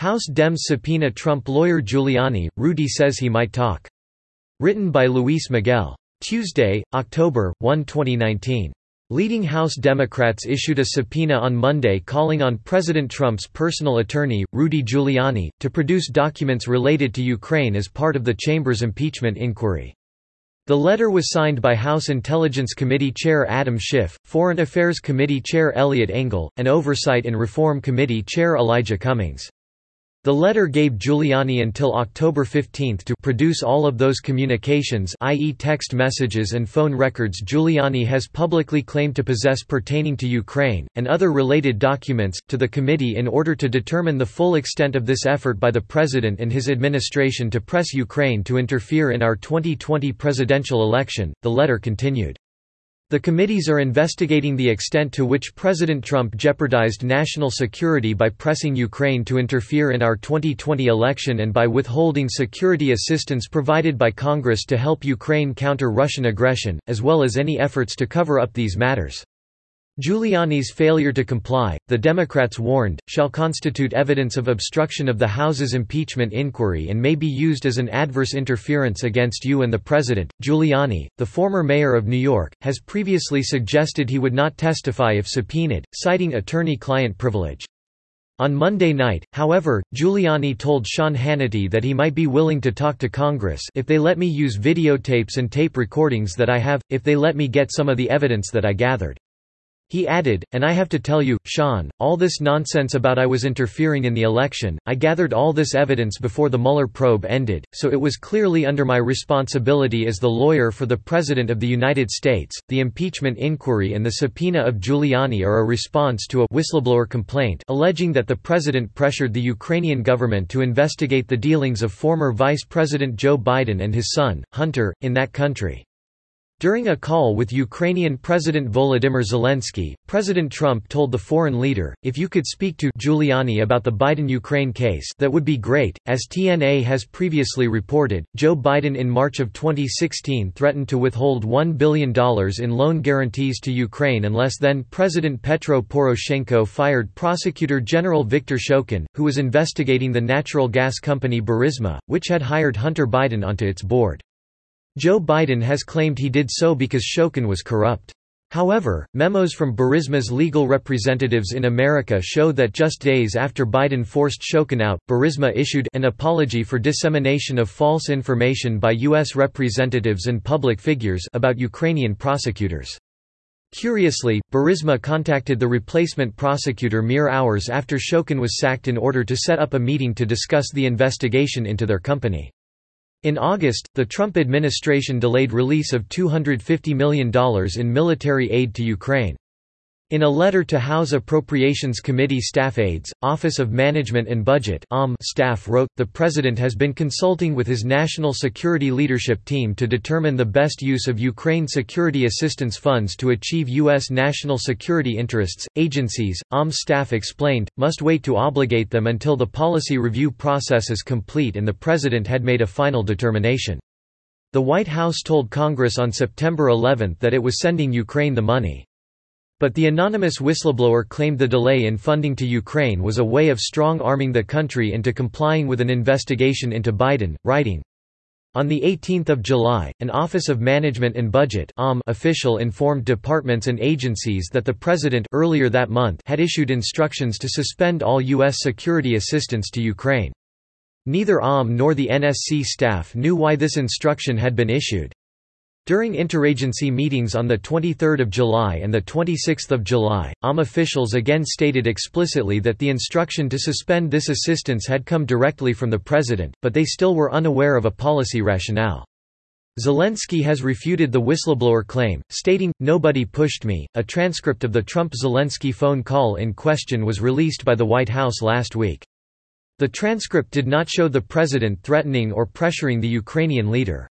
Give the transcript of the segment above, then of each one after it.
House Dems subpoena Trump lawyer Giuliani, Rudy says he might talk. Written by Luis Miguel. Tuesday, October 1, 2019. Leading House Democrats issued a subpoena on Monday calling on President Trump's personal attorney, Rudy Giuliani, to produce documents related to Ukraine as part of the chamber's impeachment inquiry. The letter was signed by House Intelligence Committee Chair Adam Schiff, Foreign Affairs Committee Chair Eliot Engel, and Oversight and Reform Committee Chair Elijah Cummings. The letter gave Giuliani until October 15 to produce all of those communications i.e. text messages and phone records Giuliani has publicly claimed to possess pertaining to Ukraine, and other related documents, to the committee in order to determine the full extent of this effort by the President and his administration to press Ukraine to interfere in our 2020 presidential election, the letter continued. The committees are investigating the extent to which President Trump jeopardized national security by pressing Ukraine to interfere in our 2020 election and by withholding security assistance provided by Congress to help Ukraine counter Russian aggression, as well as any efforts to cover up these matters. Giuliani's failure to comply, the Democrats warned, shall constitute evidence of obstruction of the House's impeachment inquiry and may be used as an adverse interference against you and the President. Giuliani, the former mayor of New York, has previously suggested he would not testify if subpoenaed, citing attorney client privilege. On Monday night, however, Giuliani told Sean Hannity that he might be willing to talk to Congress if they let me use videotapes and tape recordings that I have, if they let me get some of the evidence that I gathered. He added, and I have to tell you, Sean, all this nonsense about I was interfering in the election, I gathered all this evidence before the Mueller probe ended, so it was clearly under my responsibility as the lawyer for the President of the United States. The impeachment inquiry and the subpoena of Giuliani are a response to a whistleblower complaint alleging that the President pressured the Ukrainian government to investigate the dealings of former Vice President Joe Biden and his son, Hunter, in that country. During a call with Ukrainian President Volodymyr Zelensky, President Trump told the foreign leader, if you could speak to Giuliani about the Biden-Ukraine case that would be great. As TNA has previously reported, Joe Biden in March of 2016 threatened to withhold $1 billion in loan guarantees to Ukraine unless then-President Petro Poroshenko fired Prosecutor General Viktor Shokin, who was investigating the natural gas company Burisma, which had hired Hunter Biden onto its board. Joe Biden has claimed he did so because Shokin was corrupt. However, memos from Burisma's legal representatives in America show that just days after Biden forced Shokin out, Burisma issued an apology for dissemination of false information by U.S. representatives and public figures about Ukrainian prosecutors. Curiously, Burisma contacted the replacement prosecutor mere hours after Shokin was sacked in order to set up a meeting to discuss the investigation into their company. In August, the Trump administration delayed release of $250 million in military aid to Ukraine. In a letter to House Appropriations Committee staff aides, Office of Management and Budget staff wrote, the President has been consulting with his national security leadership team to determine the best use of Ukraine security assistance funds to achieve U.S. national security interests. Agencies, OM staff explained, must wait to obligate them until the policy review process is complete and the President had made a final determination. The White House told Congress on September 11 that it was sending Ukraine the money. But the anonymous whistleblower claimed the delay in funding to Ukraine was a way of strong-arming the country into complying with an investigation into Biden, writing, on 18 July, an Office of Management and Budget official informed departments and agencies that the President earlier that month had issued instructions to suspend all U.S. security assistance to Ukraine. Neither OM nor the NSC staff knew why this instruction had been issued. During interagency meetings on 23 July and 26 July, AM officials again stated explicitly that the instruction to suspend this assistance had come directly from the President, but they still were unaware of a policy rationale. Zelensky has refuted the whistleblower claim, stating, Nobody pushed me. A transcript of the Trump Zelensky phone call in question was released by the White House last week. The transcript did not show the president threatening or pressuring the Ukrainian leader.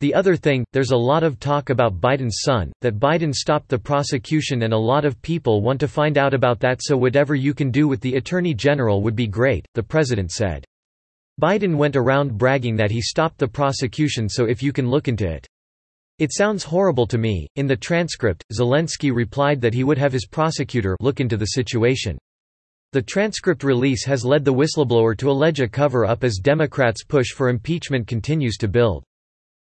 The other thing, there's a lot of talk about Biden's son, that Biden stopped the prosecution and a lot of people want to find out about that so whatever you can do with the Attorney General would be great, the president said. Biden went around bragging that he stopped the prosecution so if you can look into it. It sounds horrible to me. In the transcript, Zelensky replied that he would have his prosecutor look into the situation. The transcript release has led the whistleblower to allege a cover-up as Democrats' push for impeachment continues to build.